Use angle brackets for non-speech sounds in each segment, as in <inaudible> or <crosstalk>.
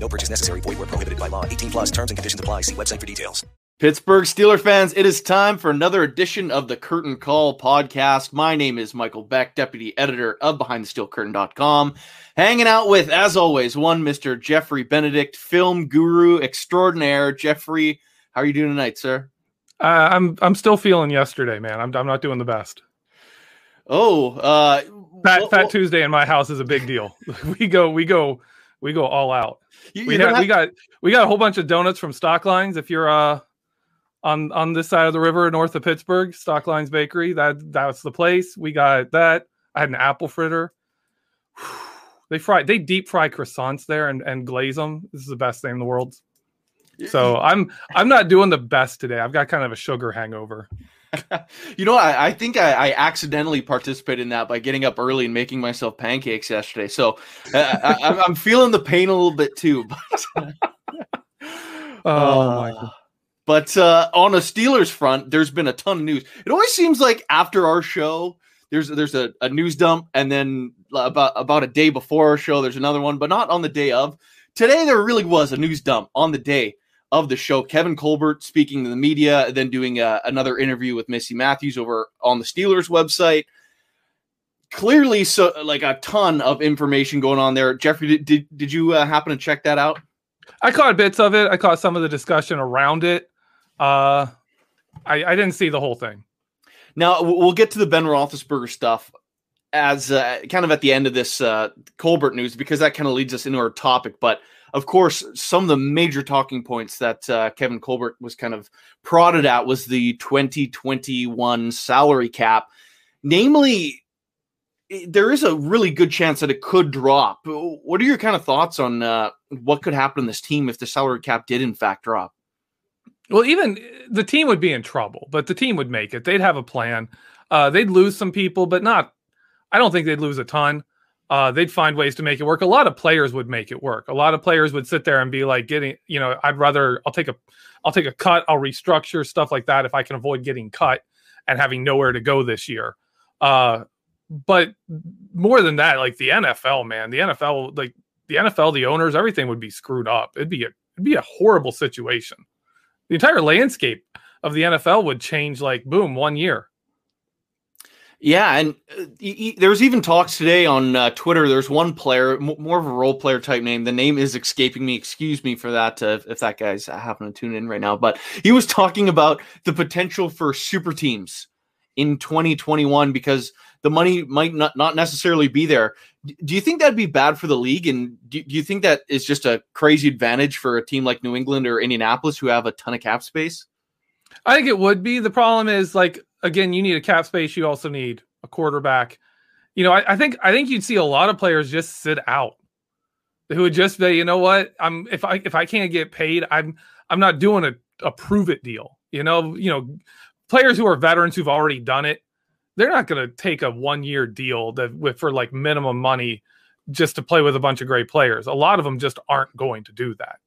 No purchase necessary. Void where prohibited by law. 18 plus. Terms and conditions apply. See website for details. Pittsburgh Steeler fans, it is time for another edition of the Curtain Call podcast. My name is Michael Beck, deputy editor of BehindTheSteelCurtain.com. Hanging out with, as always, one Mr. Jeffrey Benedict, film guru extraordinaire. Jeffrey, how are you doing tonight, sir? Uh, I'm I'm still feeling yesterday, man. I'm I'm not doing the best. Oh, uh, Fat well- Fat well- Tuesday in my house is a big deal. <laughs> we go we go we go all out. you- We you're have, we got we got a whole bunch of donuts from Stoecklein's. If you're uh on on this side of the river north of Pittsburgh, Stoecklein's Bakery, that that's the place. We got that. I had an apple fritter. <sighs> They fry they deep fry croissants there and, and glaze them. This is the best thing in the world. So I'm I'm not doing the best today. I've got kind of a sugar hangover. <laughs> You know, I, I think I, I accidentally participated in that by getting up early and making myself pancakes yesterday. So uh, I, I'm, I'm feeling the pain a little bit too. <laughs> But, <laughs> Oh my Uh, But uh, on a Steelers front, there's been a ton of news. It always seems like after our show, there's there's a, a news dump, and then about about a day before our show, there's another one, but not on the day of. Today, there really was a news dump on the day of the show. Kevin Colbert speaking to the media, then doing uh another interview with Missi Matthews over on the Steelers website. Clearly, so like a ton of information going on there. Jeffrey, did did, did you uh, happen to check that out? I caught bits of it. I caught some of the discussion around it. Uh, I, I didn't see the whole thing. Now we'll get to the Ben Roethlisberger stuff as uh, kind of at the end of this uh, Colbert news because that kind of leads us into our topic. But of course, some of the major talking points that uh, Kevin Colbert was kind of prodded at was the 2021 salary cap, namely. There is a really good chance that it could drop. What are your kind of thoughts on uh, what could happen to this team if the salary cap did in fact drop? Well, even the team would be in trouble, but the team would make it. They'd have a plan. Uh, they'd lose some people, but not. I don't think they'd lose a ton. Uh, they'd find ways to make it work. A lot of players would make it work. A lot of players would sit there and be like, getting, you know, I'd rather I'll take a, I'll take a cut. I'll restructure stuff like that if I can avoid getting cut and having nowhere to go this year. Uh, but more than that, like the NFL, man, the NFL, like the NFL, the owners, everything would be screwed up. It'd be a, it'd be a horrible situation the entire landscape of the NFL would change like boom one year. Yeah, and uh, there was even talks today on uh, Twitter. There's one player, m- more of a role player type name. The name is escaping me. Excuse me for that. Uh, if that guy's happening to tune in right now, but he was talking about the potential for super teams in 2021 because the money might not, not necessarily be there. Do you think that'd be bad for the league? And do, do you think that is just a crazy advantage for a team like New England or Indianapolis who have a ton of cap space? I think it would be. The problem is like again, you need a cap space. You also need a quarterback. You know, I, I think I think you'd see a lot of players just sit out who would just say, you know what, I'm if I if I can't get paid, I'm I'm not doing a, a prove it deal. You know, you know, players who are veterans who've already done it, they're not going to take a one year deal that with for like minimum money just to play with a bunch of great players. A lot of them just aren't going to do that.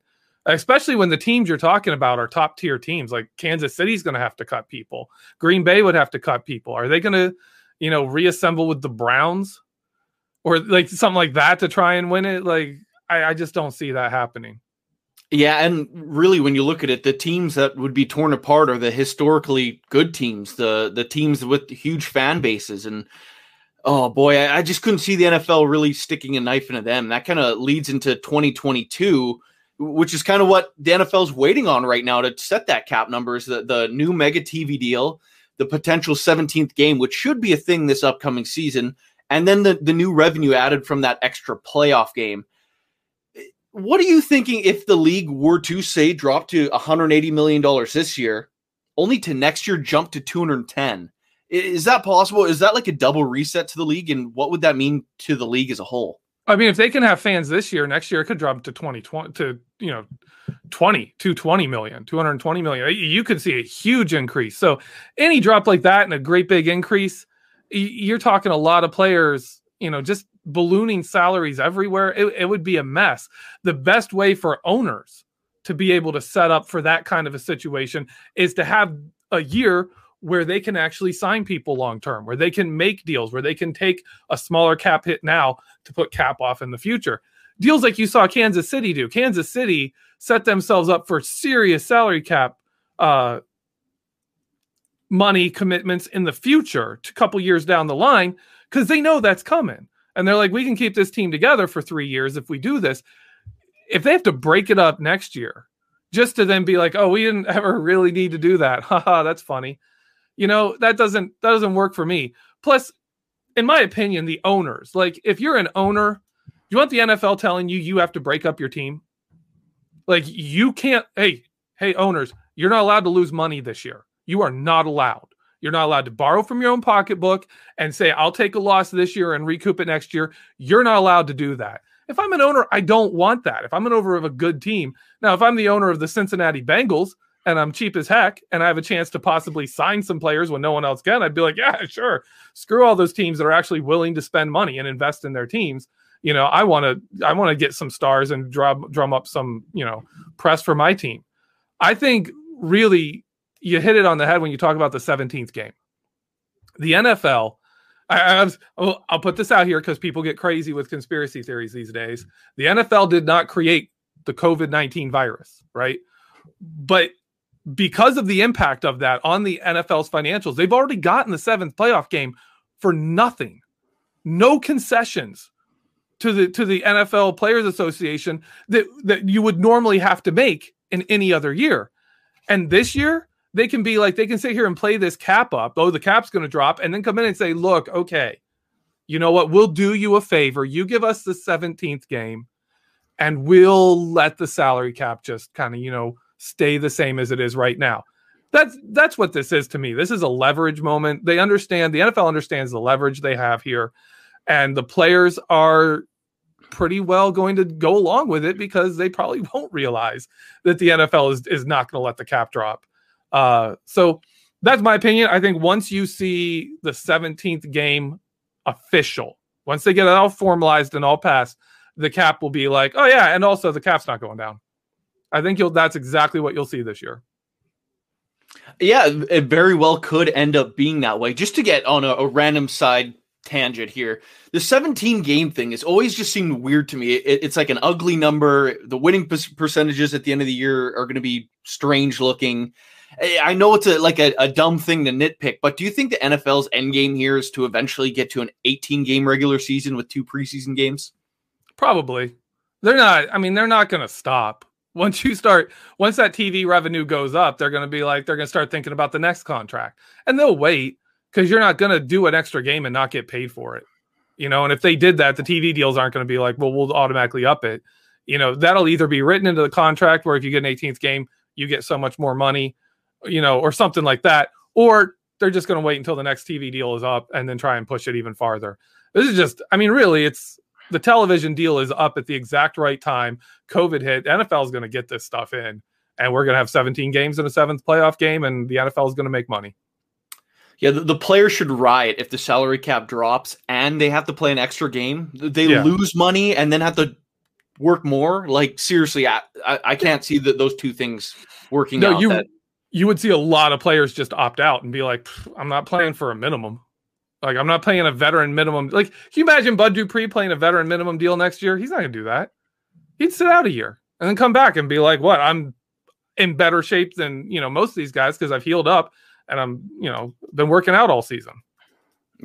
Especially when the teams you're talking about are top tier teams, like Kansas City's going to have to cut people. Green Bay would have to cut people. Are they going to, you know, reassemble with the Browns or like something like that to try and win it? Like, I, I just don't see that happening. Yeah, and really, when you look at it, the teams that would be torn apart are the historically good teams, the the teams with huge fan bases, and oh boy, I, I just couldn't see the NFL really sticking a knife into them. That kind of leads into 2022, which is kind of what the NFL is waiting on right now to set that cap number. Is the the new mega TV deal, the potential 17th game, which should be a thing this upcoming season, and then the the new revenue added from that extra playoff game what are you thinking if the league were to say drop to 180 million dollars this year, only to next year jump to 210? Is that possible? Is that like a double reset to the league, and what would that mean to the league as a whole? I mean, if they can have fans this year, next year it could drop to 2020 to you know 20 220 million 220 million. You could see a huge increase. So any drop like that and a great big increase you're talking a lot of players you know just ballooning salaries everywhere, it, it would be a mess. The best way for owners to be able to set up for that kind of a situation is to have a year where they can actually sign people long term, where they can make deals, where they can take a smaller cap hit now to put cap off in the future. Deals like you saw Kansas City do. Kansas City set themselves up for serious salary cap uh, money commitments in the future, a couple years down the line, because they know that's coming and they're like, we can keep this team together for three years if we do this. If they have to break it up next year, just to then be like, oh, we didn't <laughs> ever really need to do that. <laughs> Haha, that's funny. You know, that doesn't that doesn't work for me. Plus, in my opinion, the owners, like if you're an owner, you want the NFL telling you you have to break up your team? Like you can't, hey, hey, owners, you're not allowed to lose money this year. You are not allowed. You're not allowed to borrow from your own pocketbook and say, I'll take a loss this year and recoup it next year. You're not allowed to do that. If I'm an owner, I don't want that. If I'm an owner of a good team, now, if I'm the owner of the Cincinnati Bengals and I'm cheap as heck and I have a chance to possibly sign some players when no one else can, I'd be like, <laughs> yeah, sure. Screw all those teams that are actually willing to spend money and invest in their teams. You know, I want to I want to get some stars and drum drum up some, you know, press for my team. I think really you hit it on the head when you talk about the 17th game. The NFL, I, was, I'll put this out here because people get crazy with conspiracy theories these days. The NFL did not create the COVID 19 virus, right? But because of the impact of that on the NFL's financials, they've already gotten the seventh playoff game for nothing, no concessions to the to the NFL Players Association that that you would normally have to make in any other year. And this year, they can be like they can sit here and play this cap up. Oh, the cap's going to drop, and then come in and say, "Look, okay, you know what? We'll do you a favor. You give us the 17th game, and we'll let the salary cap just kind of you know stay the same as it is right now." That's that's what this is to me. This is a leverage moment. They understand the NFL understands the leverage they have here, and the players are pretty well going to go along with it because they probably <laughs> won't realize that the NFL is, is not going to let the cap drop. Uh, so that's my opinion. I think once you see the 17th game official, once they get it all formalized and all passed, the cap will be like, oh yeah, and also the cap's not going down. I think you'll that's exactly what you'll see this year. Yeah, it very well could end up being that way. Just to get on a, a random side tangent here, the 17 game thing has always just seemed weird to me. It, it's like an ugly number. The winning percentages at the end of the year are going to be strange looking. I know it's a, like a, a, dumb thing to nitpick, but do you think the NFL's end game here is to eventually get to an 18 game regular season with two preseason games? Probably. They're not, I mean, they're not going to stop. Once you start, once that TV revenue goes up, they're going to be like, they're going to start thinking about the next contract and they'll wait. because you're not going to do an extra game and not get paid for it. You know, and if they did that, the TV deals aren't going to be like, well, we'll automatically up it. You know, that'll either be written into the contract where if you get an 18th game, you get so much more money, you know, or something like that, or they're just going to wait until the next TV deal is up and then try and push it even farther. This is just, I mean, really, it's the television deal is up at the exact right time. COVID hit. NFL is going to get this stuff in, and we're going to have 17 games in a seventh playoff game, and the NFL is going to make money. Yeah, the, the players should riot if the salary cap drops and they have to play an extra game. They Yeah. lose money and then have to work more. Like seriously, I I, I can't see that those two things working No, out. you that- you would see a lot of players just opt out and be like, I'm not playing for a minimum. Like I'm not playing a veteran minimum. Like, can you imagine Bud Dupree playing a veteran minimum deal next year? He's not gonna do that. He'd sit out a year and then come back and be like, "What? I'm in better shape than you know most of these guys because I've healed up and I'm you know been working out all season."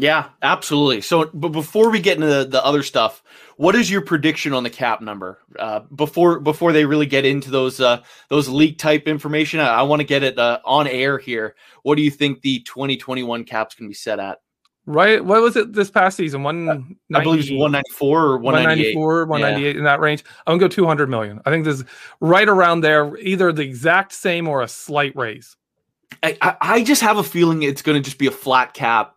Yeah, absolutely. So, but before we get into the, the other stuff, what is your prediction on the cap number? Uh, before before they really get into those uh, those leak type information, I, I want to get it uh, on air here. What do you think the 2021 cap's can be set at? Right? What was it this past season? One, I believe it's 194 or 198. 194, 198 in that range. I'm gonna go 200 million. I think this is right around there, either the exact same or a slight raise. I, I, just have a feeling it's going to just be a flat cap.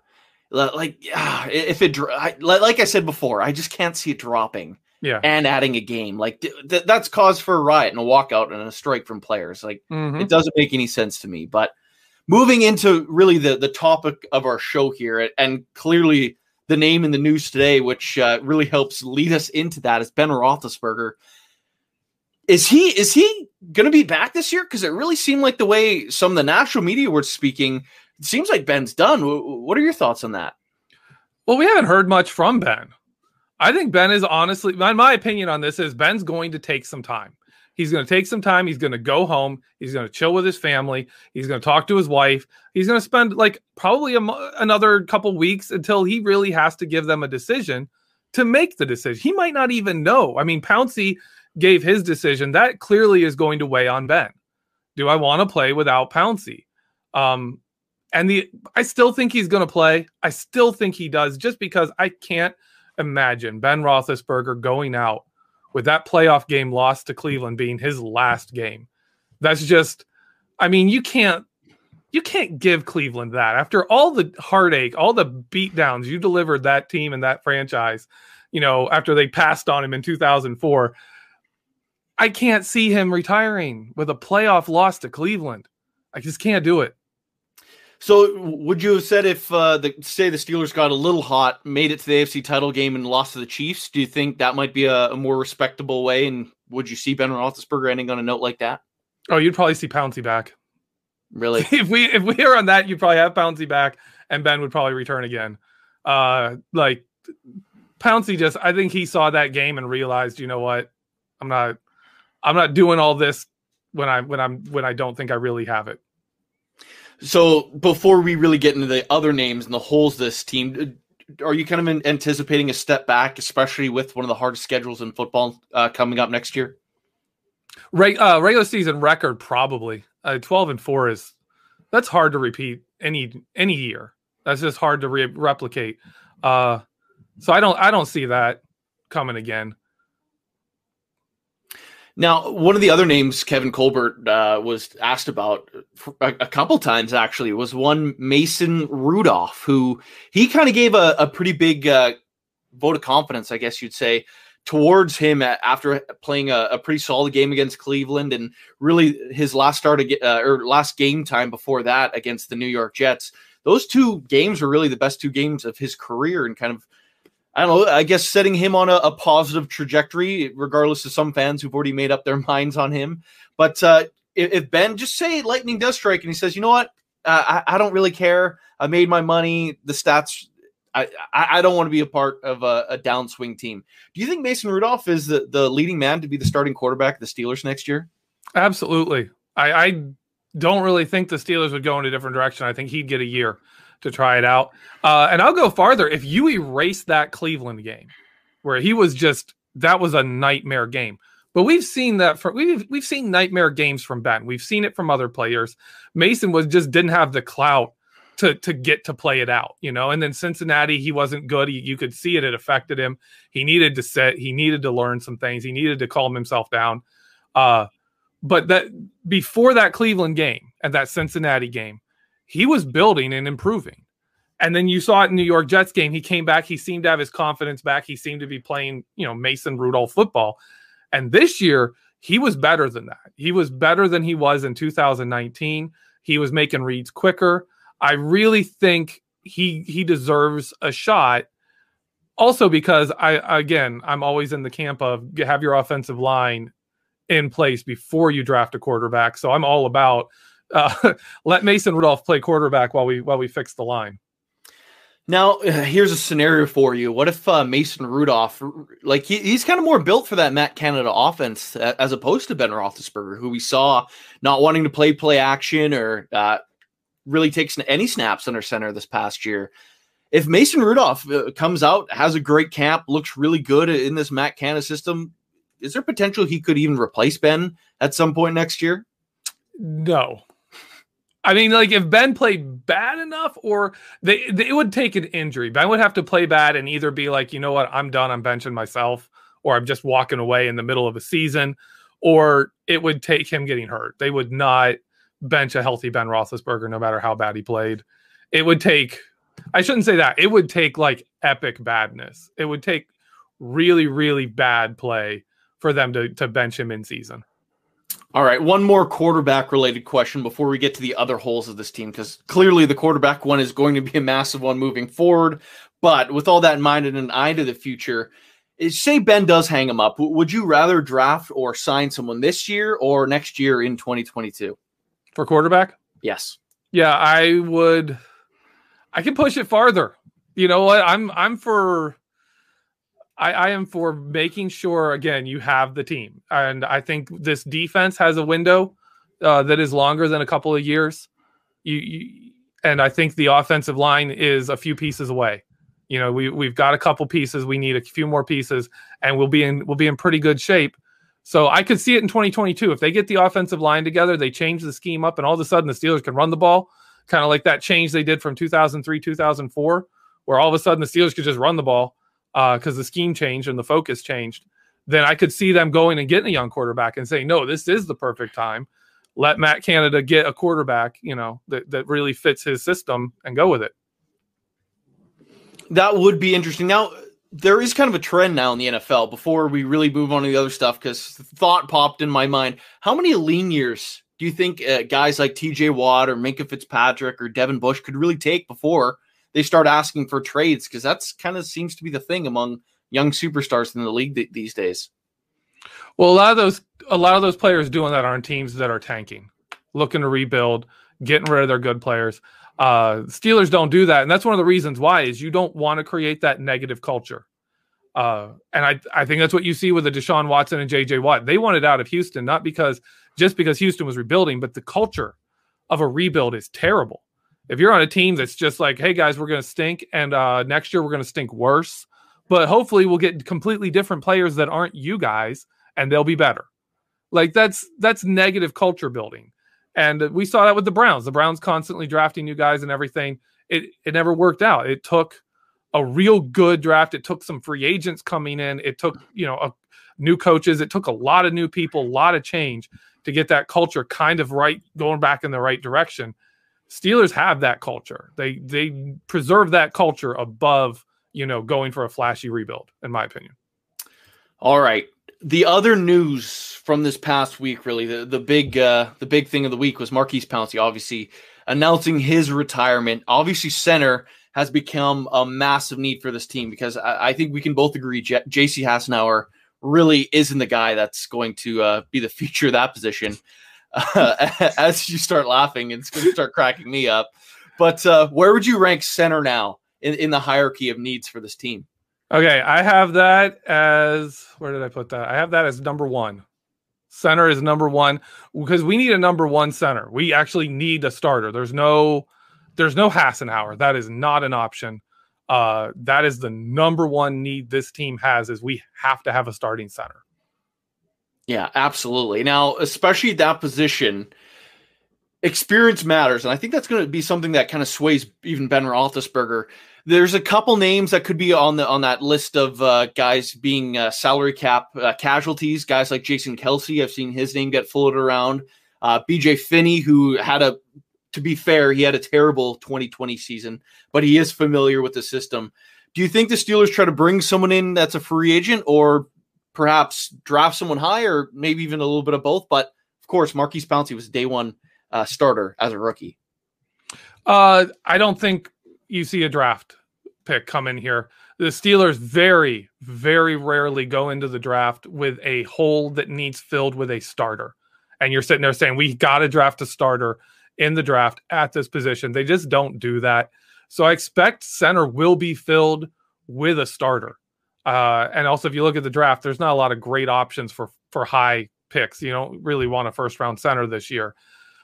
Like, if it, dr- I, li- like I said before, I just can't see it dropping Yeah. and adding a game. Like, th- th- that's cause for a riot and a walkout and a strike from players. Like, Mhm. it doesn't make any sense to me. But moving into really the the topic of our show here, and clearly the name in the news today, which uh, really helps lead us into that, is Ben Roethlisberger. Is he is he going to be back this year? Because it really seemed like the way some of the national media were speaking, it seems like Ben's done. Wh- What are your thoughts on that? Well, we haven't heard much from Ben. I think Ben is honestly, my, my opinion on this is Ben's going to take some time. He's going to take some time. He's going to go home. He's going to chill with his family. He's going to talk to his wife. He's going to spend like probably another couple weeks until he really has to give them a decision to make the decision. He might not even know. I mean, Pouncey gave his decision. That clearly is going to weigh on Ben. Do I want to play without Pouncey? Um, and the I still think he's going to play. I still think he does, just because I can't imagine Ben Roethlisberger going out with that playoff game lost to Cleveland being his last game. That's just, I mean, you can't you can't give Cleveland that after all the heartache, all the beatdowns you delivered that team and that franchise. You know, after they passed on him in 2004, I can't see him retiring with a playoff loss to Cleveland. I just can't do it. So, would you have said if uh, the say the Steelers got a little hot, made it to the AFC title game, and lost to the Chiefs? Do you think that might be a, a more respectable way? And would you see Ben Roethlisberger ending on a note like that? Oh, you'd probably see Pouncey back. Really? <laughs> if we if we are on that, you'd probably have Pouncey back, and Ben would probably return again. Uh, like Pouncey just, I think he saw that game and realized, you know what, I'm not, I'm not doing all this when I when I'm when I don't think I really have it. So, before we really get into the other names and the holes this team, are you kind of anticipating a step back, especially with one of the hardest schedules in football uh, coming up next year? Reg, uh, regular season record probably uh, 12 and four is that's hard to repeat any any year. That's just hard to re- replicate. Uh, so I don't I don't see that coming again. Now, one of the other names Kevin Colbert uh, was asked about a, a couple times actually was one Mason Rudolph, who he kind of gave a, a pretty big uh, vote of confidence, I guess you'd say, towards him after playing a, a pretty solid game against Cleveland and really his last start uh, or last game time before that against the New York Jets. Those two games were really the best two games of his career and kind of I don't know. I guess setting him on a, a positive trajectory, regardless of some fans who've already made up their <laughs> minds on him. But uh, if, if Ben just say lightning does strike and he says, you know what, uh, I, I don't really care. I made my money. The stats. I, I don't want to be a part of a, a downswing team. Do you think Mason Rudolph is the, the leading man to be the starting quarterback of the Steelers next year? Absolutely. I, I don't really think the Steelers would go in a different direction. I think he'd get a year to try it out. Uh, and I'll go farther. If you erase that Cleveland game, where he was just that was a nightmare game. But we've seen that from we've we've seen nightmare games from Ben. We've seen it from other players. Mason was just didn't have the clout to to get to play it out, you know. And then Cincinnati, he wasn't good. He, you could see it; it affected him. He needed to sit. He needed to learn some things. He needed to calm himself down. Uh, but that before that Cleveland game and that Cincinnati game, he was building and improving. And then you saw it in New York Jets game. He came back. He seemed to have his confidence back. He seemed to be playing, you know, Mason Rudolph football. And this year, he was better than that. He was better than he was in 2019. He was making reads quicker. I really think he he deserves a shot. Also, because I again, I'm always in the camp of have your offensive line in place before you draft a quarterback. So I'm all about uh, <laughs> let Mason Rudolph play quarterback while we while we fix the line. Now, here's a scenario for you. What if uh, Mason Rudolph, like he, he's kind of more built for that Matt Canada offense as opposed to Ben Roethlisberger, who we saw not wanting to play play action or uh, really takes any snaps under center this past year. If Mason Rudolph uh, comes out, has a great camp, looks really good in this Matt Canada system, is there potential he could even replace Ben at some point next year? No, I mean, like if Ben played bad enough, or they, they, it would take an injury. Ben would have to play bad and either be like, you know what, I'm done, I'm benching myself, or I'm just walking away in the middle of a season, or it would take him getting hurt. They would not bench a healthy Ben Roethlisberger, no matter how bad he played. It would take, I shouldn't say that. It would take like epic badness. It would take really, really bad play for them to to bench him in season. All right, one more quarterback related question before we get to the other holes of this team, because clearly the quarterback one is going to be a massive one moving forward. But with all that in mind and an eye to the future, is, say Ben does hang him up, would you rather draft or sign someone this year or next year in 2022? For quarterback? Yes. Yeah, I would. I can push it farther. You know what? I'm I'm for I, I am for making sure again you have the team, and I think this defense has a window uh, that is longer than a couple of years. You, you, and I think the offensive line is a few pieces away. You know, we we've got a couple pieces. We need a few more pieces, and we'll be in we'll be in pretty good shape. So I could see it in 2022 if they get the offensive line together, they change the scheme up, and all of a sudden the Steelers can run the ball, kind of like that change they did from 2003 2004, where all of a sudden the Steelers could just run the ball because uh, the scheme changed and the focus changed, then I could see them going and getting a young quarterback and saying, no, this is the perfect time. Let Matt Canada get a quarterback, you know, that, that really fits his system and go with it. That would be interesting. Now, there is kind of a trend now in the NFL before we really move on to the other stuff because thought popped in my mind. How many lean years do you think uh, guys like TJ Watt or Minkah Fitzpatrick or Devin Bush could really take before they start asking for trades because that's kind of seems to be the thing among young superstars in the league th- these days. Well, a lot of those a lot of those players doing that are on teams that are tanking, looking to rebuild, getting rid of their good players. Uh, Steelers don't do that, and that's one of the reasons why is you don't want to create that negative culture. Uh, and I I think that's what you see with the Deshaun Watson and JJ Watt. They wanted out of Houston not because just because Houston was rebuilding, but the culture of a rebuild is terrible if you're on a team that's just like, hey guys, we're going to stink, and uh, next year we're going to stink worse, but hopefully we'll get completely different players that aren't you guys, and they'll be better. Like that's that's negative culture building, and we saw that with the Browns. The Browns constantly drafting new guys and everything. It it never worked out. It took a real good draft. It took some free agents coming in. It took you know a, new coaches. It took a lot of new people, a lot of change to get that culture kind of right, going back in the right direction. Steelers have that culture. They they preserve that culture above, you know, going for a flashy rebuild, in my opinion. All right. The other news from this past week, really, the, the big uh the big thing of the week was Maurkice Pouncey obviously announcing his retirement. Obviously, center has become a massive need for this team because I, I think we can both agree J- JC Hassenauer really isn't the guy that's going to uh, be the <laughs> future of that position uh, <laughs> as you start laughing, it's going to start cracking me up. But uh, where would you rank center now in, in the hierarchy of needs for this team? Okay, I have that as where did I put that? I have that as number one. Center is number one because we need a number one center. We actually need a starter. There's no, there's no Hassenauer. That is not an option. Uh, that is the number one need this team has. Is we have to have a starting center. Yeah, absolutely. Now, especially that position, experience matters, and I think that's going to be something that kind of sways even Ben Roethlisberger. There's a couple names that could be on the on that list of uh, guys being uh, salary cap uh, casualties. Guys like Jason Kelce, I've seen his name get floated around. Uh, BJ Finney, who had a, to be fair, he had a terrible 2020 season, but he is familiar with the system. Do you think the Steelers try to bring someone in that's a free agent, or perhaps draft someone high, or maybe even a little bit of both? But of course, Maurkice Pouncey was day one uh, starter as a rookie. Uh, I don't think you see a draft pick come in here. The Steelers very, very rarely go into the draft with a hole that needs filled with a starter. And you're sitting there saying, we got to draft a starter in the draft at this position. They just don't do that. So I expect center will be filled with a starter. Uh, and also, if you look at the draft, there's not a lot of great options for for high picks. You don't really want a first round center this year.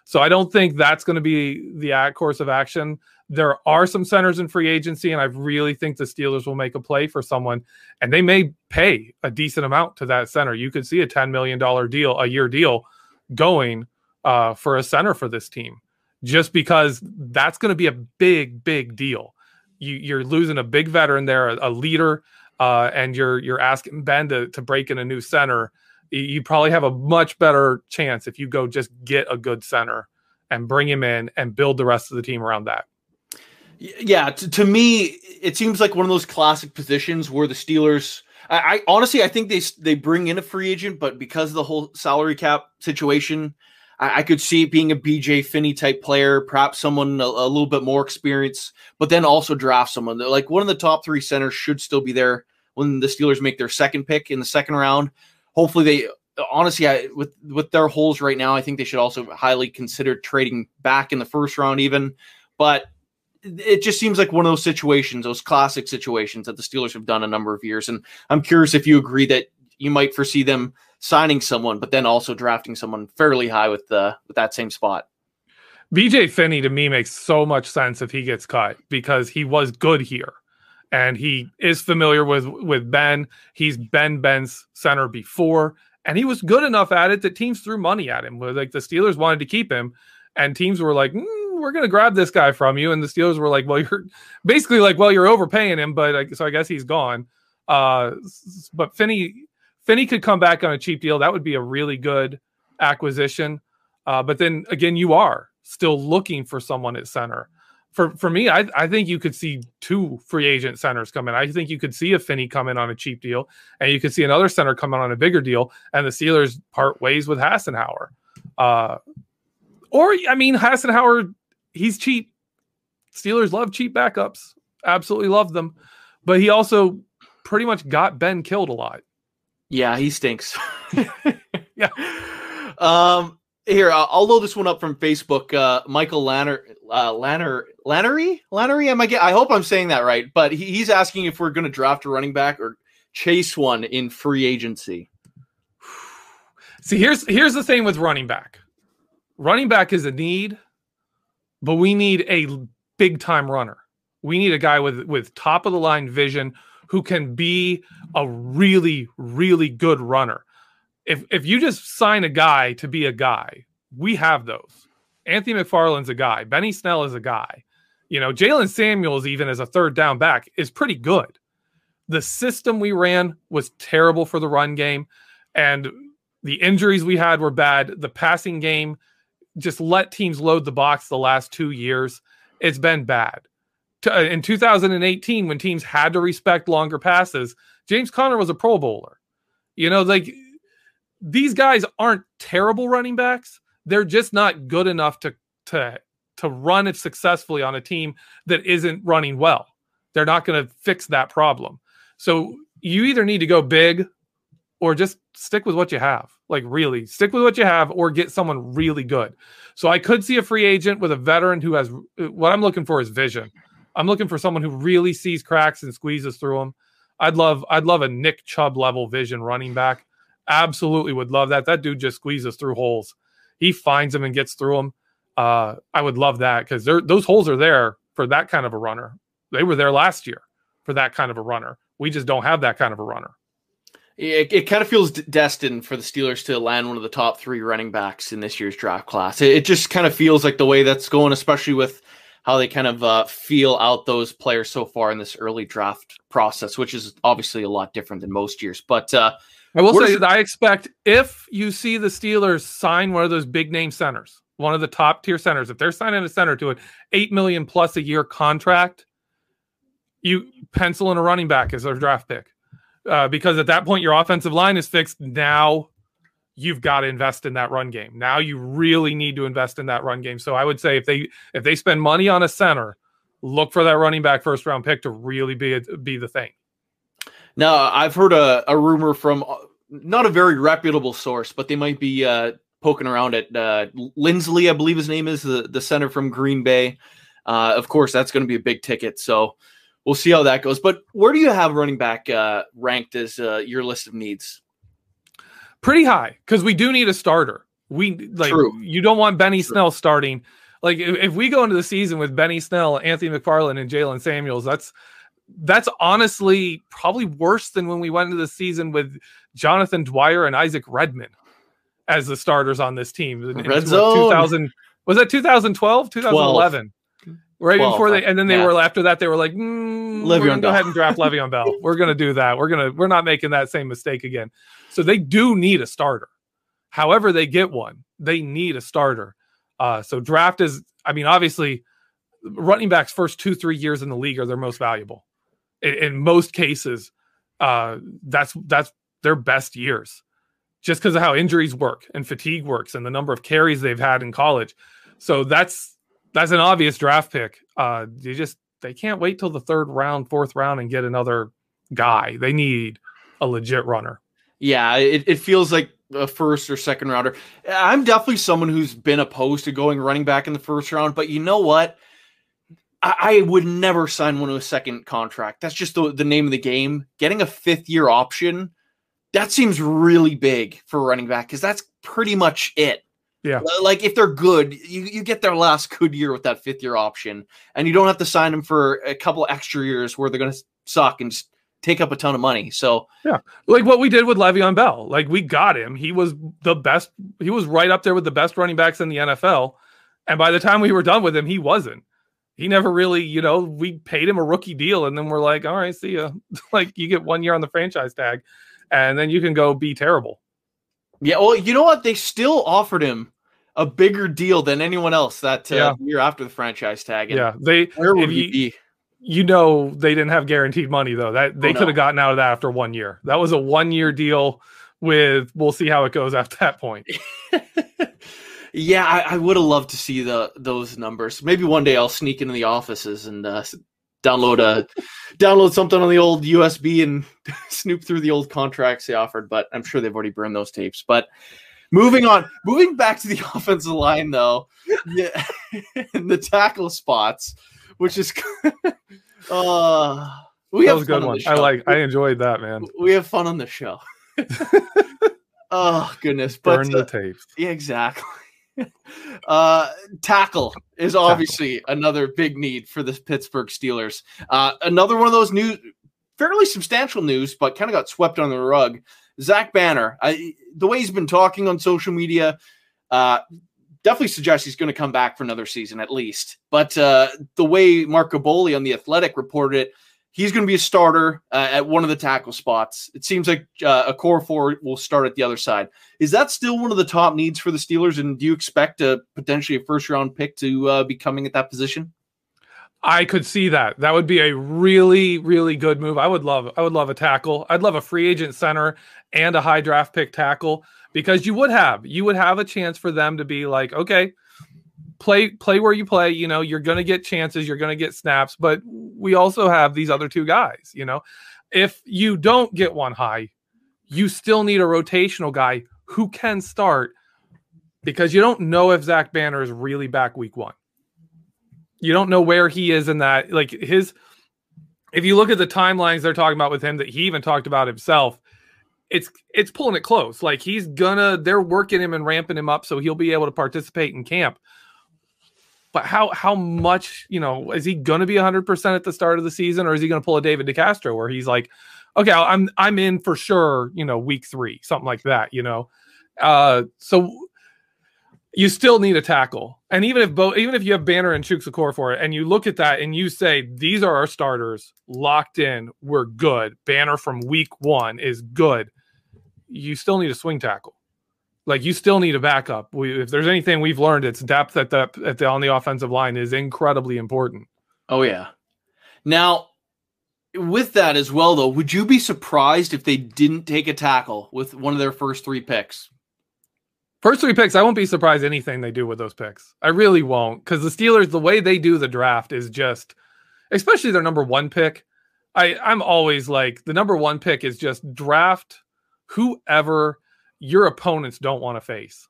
So I don't think that's going to be the course of action. There are some centers in free agency, and I really think the Steelers will make a play for someone, and they may pay a decent amount to that center. You could see a $10 million deal, a year deal, going uh, for a center for this team, just because that's going to be a big, big deal. You, are losing a big veteran there, a, a leader, uh, and you're you're asking Ben to, to break in a new center you probably have a much better chance if you go just get a good center and bring him in and build the rest of the team around that. Yeah, to, to me, it seems like one of those classic positions where the Steelers. I, I, honestly, I think they they bring in a free agent, but because of the whole salary cap situation, I, I could see it being a BJ Finney type player, perhaps someone a, a little bit more experienced, but then also draft someone. Like one of the top three centers should still be there when the Steelers make their second pick in the second round. Hopefully they honestly I, with with their holes right now i think they should also highly consider trading back in the first round even. But it just seems like one of those situations those classic situations that the steelers have done a number of years. And i'm curious if you agree that you might foresee them signing someone but then also drafting someone fairly high with the with that same spot bj finney to me makes so much sense if he gets cut because he was good here and he is familiar with with Ben. He's been Ben's center before, and he was good enough at it that teams threw money at him. Like the Steelers wanted to keep him, and teams were like, mm, "We're going to grab this guy from you," and the Steelers were like, "Well, you're basically like, well, you're overpaying him, but so I guess he's gone." Uh, but Finney Finney could come back on a cheap deal. That would be a really good acquisition. Uh, but then again, you are still looking for someone at center for for me, I I think you could see two free agent centers come in. I think you could see a Finney come in on a cheap deal, and you could see another center come in on a bigger deal, and the Steelers part ways with Hassenauer. Uh, or I mean, Hassenauer, he's cheap. Steelers love cheap backups, absolutely love them, but he also pretty much got Ben killed a lot. Yeah, he stinks. <laughs> yeah. Um, here, I'll load this one up from Facebook. Uh, Michael Lanner, uh, Lanner, Lannery, Lannery. Am I get? I hope I'm saying that right. But he, he's asking if we're going to draft a running back or chase one in free agency. See, here's here's the thing with running back. Running back is a need, but we need a big time runner. We need a guy with with top of the line vision who can be a really really good runner if if you just sign a guy to be a guy, we have those. Anthony McFarland's a guy. Benny Snell is a guy. You know, Jaylen Samuels, even as a third down back, is pretty good. The system we ran was terrible for the run game, and the injuries we had were bad. The passing game just let teams load the box the last two years. It's been bad. Uh, in 2018, when teams had to respect longer passes, James Conner was a Pro Bowler. You know, like these guys aren't terrible running backs. They're just not good enough to to to run it successfully on a team that isn't running well. They're not going to fix that problem. So you either need to go big or just stick with what you have. Like really, stick with what you have or get someone really good. So I could see a free agent with a veteran who has what I'm looking for is vision. I'm looking for someone who really sees cracks and squeezes through them. I'd love I'd love a Nick Chubb level vision running back absolutely would love that. That dude just squeezes through holes. He finds them and gets through them. Uh, I would love that because those holes are there for that kind of a runner. They were there last year for that kind of a runner. We just don't have that kind of a runner. It, it kind of feels d- destined for the Steelers to land one of the top three running backs in this year's draft class. It, it just kind of feels like the way that's going, especially with how they kind of uh, feel out those players so far in this early draft process, which is obviously a lot different than most years. But uh, I will say that I expect if you see the Steelers sign one of those big name centers, one of the top tier centers, if they're signing a center to an eight million plus a year contract, you pencil in a running back as their draft pick. Uh, because at that point your offensive line is fixed. Now you've got to invest in that run game. Now you really need to invest in that run game. So I would say if they if they spend money on a center, look for that running back first round pick to really be be the thing. Now, I've heard a, a rumor from uh, not a very reputable source, but they might be uh, poking around at uh, Linsley, I believe his name is, the, the center from Green Bay. Uh, of course, that's going to be a big ticket. So we'll see how that goes. But where do you have running back uh, ranked as uh, your list of needs? Pretty high because we do need a starter. We like True. you don't want Benny Snell starting. Like if, if we go into the season with Benny Snell, Anthony McFarland, and Jaylen Samuels, that's that's honestly probably worse than when we went into the season with Jonathan Dwyer and Isaac Redman as the starters on this team. In- in Red what, zone. 2000 was that 2012, 2011? Right 12, before they, and then they yeah. were after that they were like, mm, we're gonna go Bell. ahead and draft Le'Veon Bell. <laughs> We're gonna do that. We're gonna we're not making that same mistake again. So they do need a starter. However, they get one, they need a starter. Uh, so draft is, I mean, obviously, running backs first two three years in the league are their most valuable. In, in most cases, uh, that's that's their best years, just because of how injuries work and fatigue works and the number of carries they've had in college. So that's that's an obvious draft pick. Uh, you just they can't wait till the third round, fourth round, and get another guy. They need a legit runner. Yeah, it, it feels like a first or second rounder. I'm definitely someone who's been opposed to going running back in the first round, but you know what? I, I would never sign one to a second contract. That's just the, the name of the game. Getting a fifth year option, that seems really big for a running back because that's pretty much it. Yeah. Uh, like if they're good, you, you get their last good year with that fifth year option, and you don't have to sign them for a couple extra years where they're going to suck and take up a ton of money. So yeah, like what we did with Le'Veon Bell. Like we got him. He was the best. He was right up there with the best running backs in the NFL. And by the time we were done with him, he wasn't. He never really, you know, we paid him a rookie deal, and then we're like, all right, see ya. <laughs> like you get one year on the franchise tag, and then you can go be terrible. Yeah, well, you know what? They still offered him a bigger deal than anyone else that uh, Yeah. year after the franchise tag. And Yeah, they. where would he you- be? You know, they didn't have guaranteed money though. That they Oh, no. could have gotten out of that after one year. That was a one year deal. With we'll see how it goes after that point. <laughs> Yeah, I, I would have loved to see the those numbers. Maybe one day I'll sneak into the offices and uh, download a download something on the old USB and <laughs> snoop through the old contracts they offered. But I'm sure they've already burned those tapes. But moving on, moving back to the <laughs> offensive line though, yeah, <laughs> the tackle spots, which is uh we that have a good one. I like. I enjoyed that man. we have fun on the show. oh goodness, but Burn uh, the tapes. yeah, exactly. Uh, tackle is obviously another big need for the Pittsburgh Steelers. Uh, another one of those new, fairly substantial news, but kind of got swept under the rug. Zach Banner, I, the way he's been talking on social media, uh, definitely suggests he's going to come back for another season at least. But uh, the way Mark Kaboly on the Athletic reported it, he's going to be a starter uh, at one of the tackle spots. It seems like uh, Okorafor will start at the other side. Is that still one of the top needs for the Steelers? And do you expect a potentially a first round pick to uh, be coming at that position? I could see that. That would be a really, really good move. I would love. I would love a tackle. I'd love a free agent center and a high draft pick tackle because you would have you would have a chance for them to be like, okay, play play where you play. You know, you're going to get chances. You're going to get snaps, but we also have these other two guys. You know, if you don't get one high, you still need a rotational guy who can start because you don't know if Zach Banner is really back week one you don't know where he is in that like his if you look at the timelines they're talking about with him that he even talked about himself it's it's pulling it close like he's gonna they're working him and ramping him up so he'll be able to participate in camp but how how much you know is he gonna be 100% at the start of the season or is he gonna pull a david decastro where he's like okay, I'm I'm in for sure, you know, week three, something like that, you know. Uh, so you still need a tackle, and even if both, even if you have Banner and Chukwuekorfor for it, and you look at that and you say these are our starters, locked in, we're good. Banner from week one is good. You still need a swing tackle. Like you still need a backup. We, if there's anything we've learned, it's depth at the, at the on the offensive line is incredibly important. Oh yeah. Now, with that as well, though, would you be surprised if they didn't take a tackle with one of their first three picks? First three picks, I won't be surprised anything they do with those picks. I really won't, because the Steelers, the way they do the draft is just, especially their number one pick. I I'm always like the number one pick is just draft whoever your opponents don't want to face.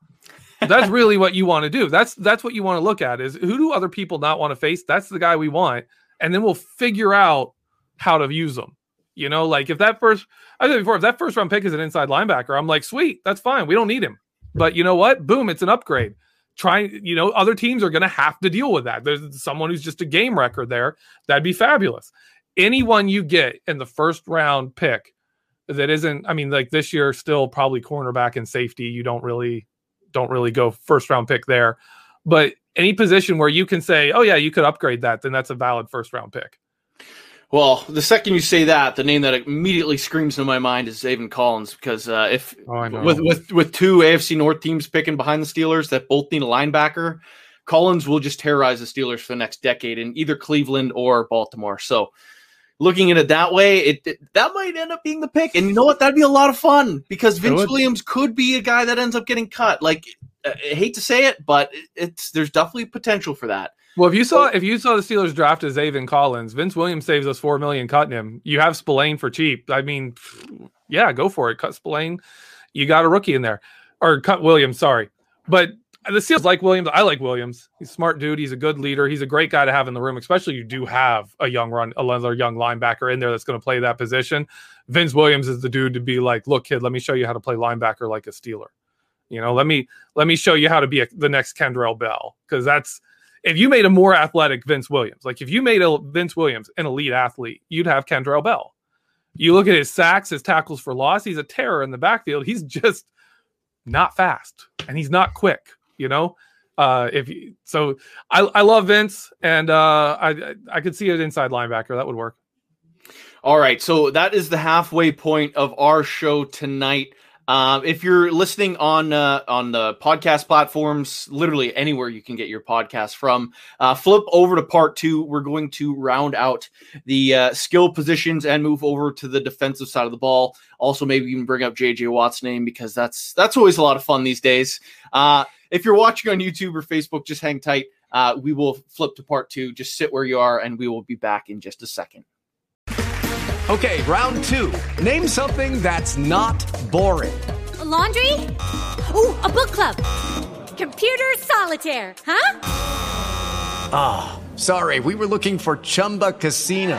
That's really what you want to do. That's that's what you want to look at is who do other people not want to face? That's the guy we want, and then we'll figure out how to use them. You know, like if that first I said before, if that first round pick is an inside linebacker, I'm like, sweet, that's fine. We don't need him. But you know what? Boom, it's an upgrade. Try, you know, other teams are going to have to deal with that. There's someone who's just a game record there. That'd be fabulous. Anyone you get in the first round pick that isn't, I mean, like this year, still probably cornerback and safety. You don't really, don't really go first round pick there. But any position where you can say, oh yeah, you could upgrade that, then that's a valid first round pick. Well, the second you say that, the name that immediately screams into my mind is Zaven Collins because uh, if Oh, with with with two AFC North teams picking behind the Steelers that both need a linebacker, Collins will just terrorize the Steelers for the next decade in either Cleveland or Baltimore. So, looking at it that way, it, it- that might end up being the pick. And you know what? That'd be a lot of fun because Vince. Williams could be a guy that ends up getting cut. Like, I I hate to say it, but it's there's definitely potential for that. Well, if you saw oh. if you saw the Steelers draft as Zaven Collins, Vince Williams saves us four million cutting him. You have Spillane for cheap. I mean, yeah, go for it. Cut Spillane. You got a rookie in there, or cut Williams. Sorry, but the Seals like Williams. I like Williams. He's smart dude. He's a good leader. He's a great guy to have in the room, especially you do have a young run, another young linebacker in there that's going to play that position. Vince Williams is the dude to be like, look, kid, let me show you how to play linebacker like a Steeler. You know, let me let me show you how to be a, the next Kendrell Bell because that's if you made a more athletic Vince Williams, like if you made a Vince Williams an elite athlete, you'd have Kendrell Bell. You look at his sacks, his tackles for loss, he's a terror in the backfield. He's just not fast and he's not quick, you know? Uh, if you, so, I, I love Vince and uh, I I- could see an inside linebacker that would work. All right, so that is the halfway point of our show tonight. Um, if you're listening on uh, on the podcast platforms, literally anywhere you can get your podcast from, uh, flip over to part two. We're going to round out the uh, skill positions and move over to the defensive side of the ball. Also, maybe even bring up JJ Watt's name because that's that's always a lot of fun these days. If you're watching on YouTube or Facebook, just hang tight. Uh, we will flip to part two. Just sit where you are, and we will be back in just a second. Okay, round two. Name something that's not boring. A laundry? Ooh, a book club. Computer solitaire, huh? Ah, sorry, we were looking for Chumba Casino.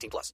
plus.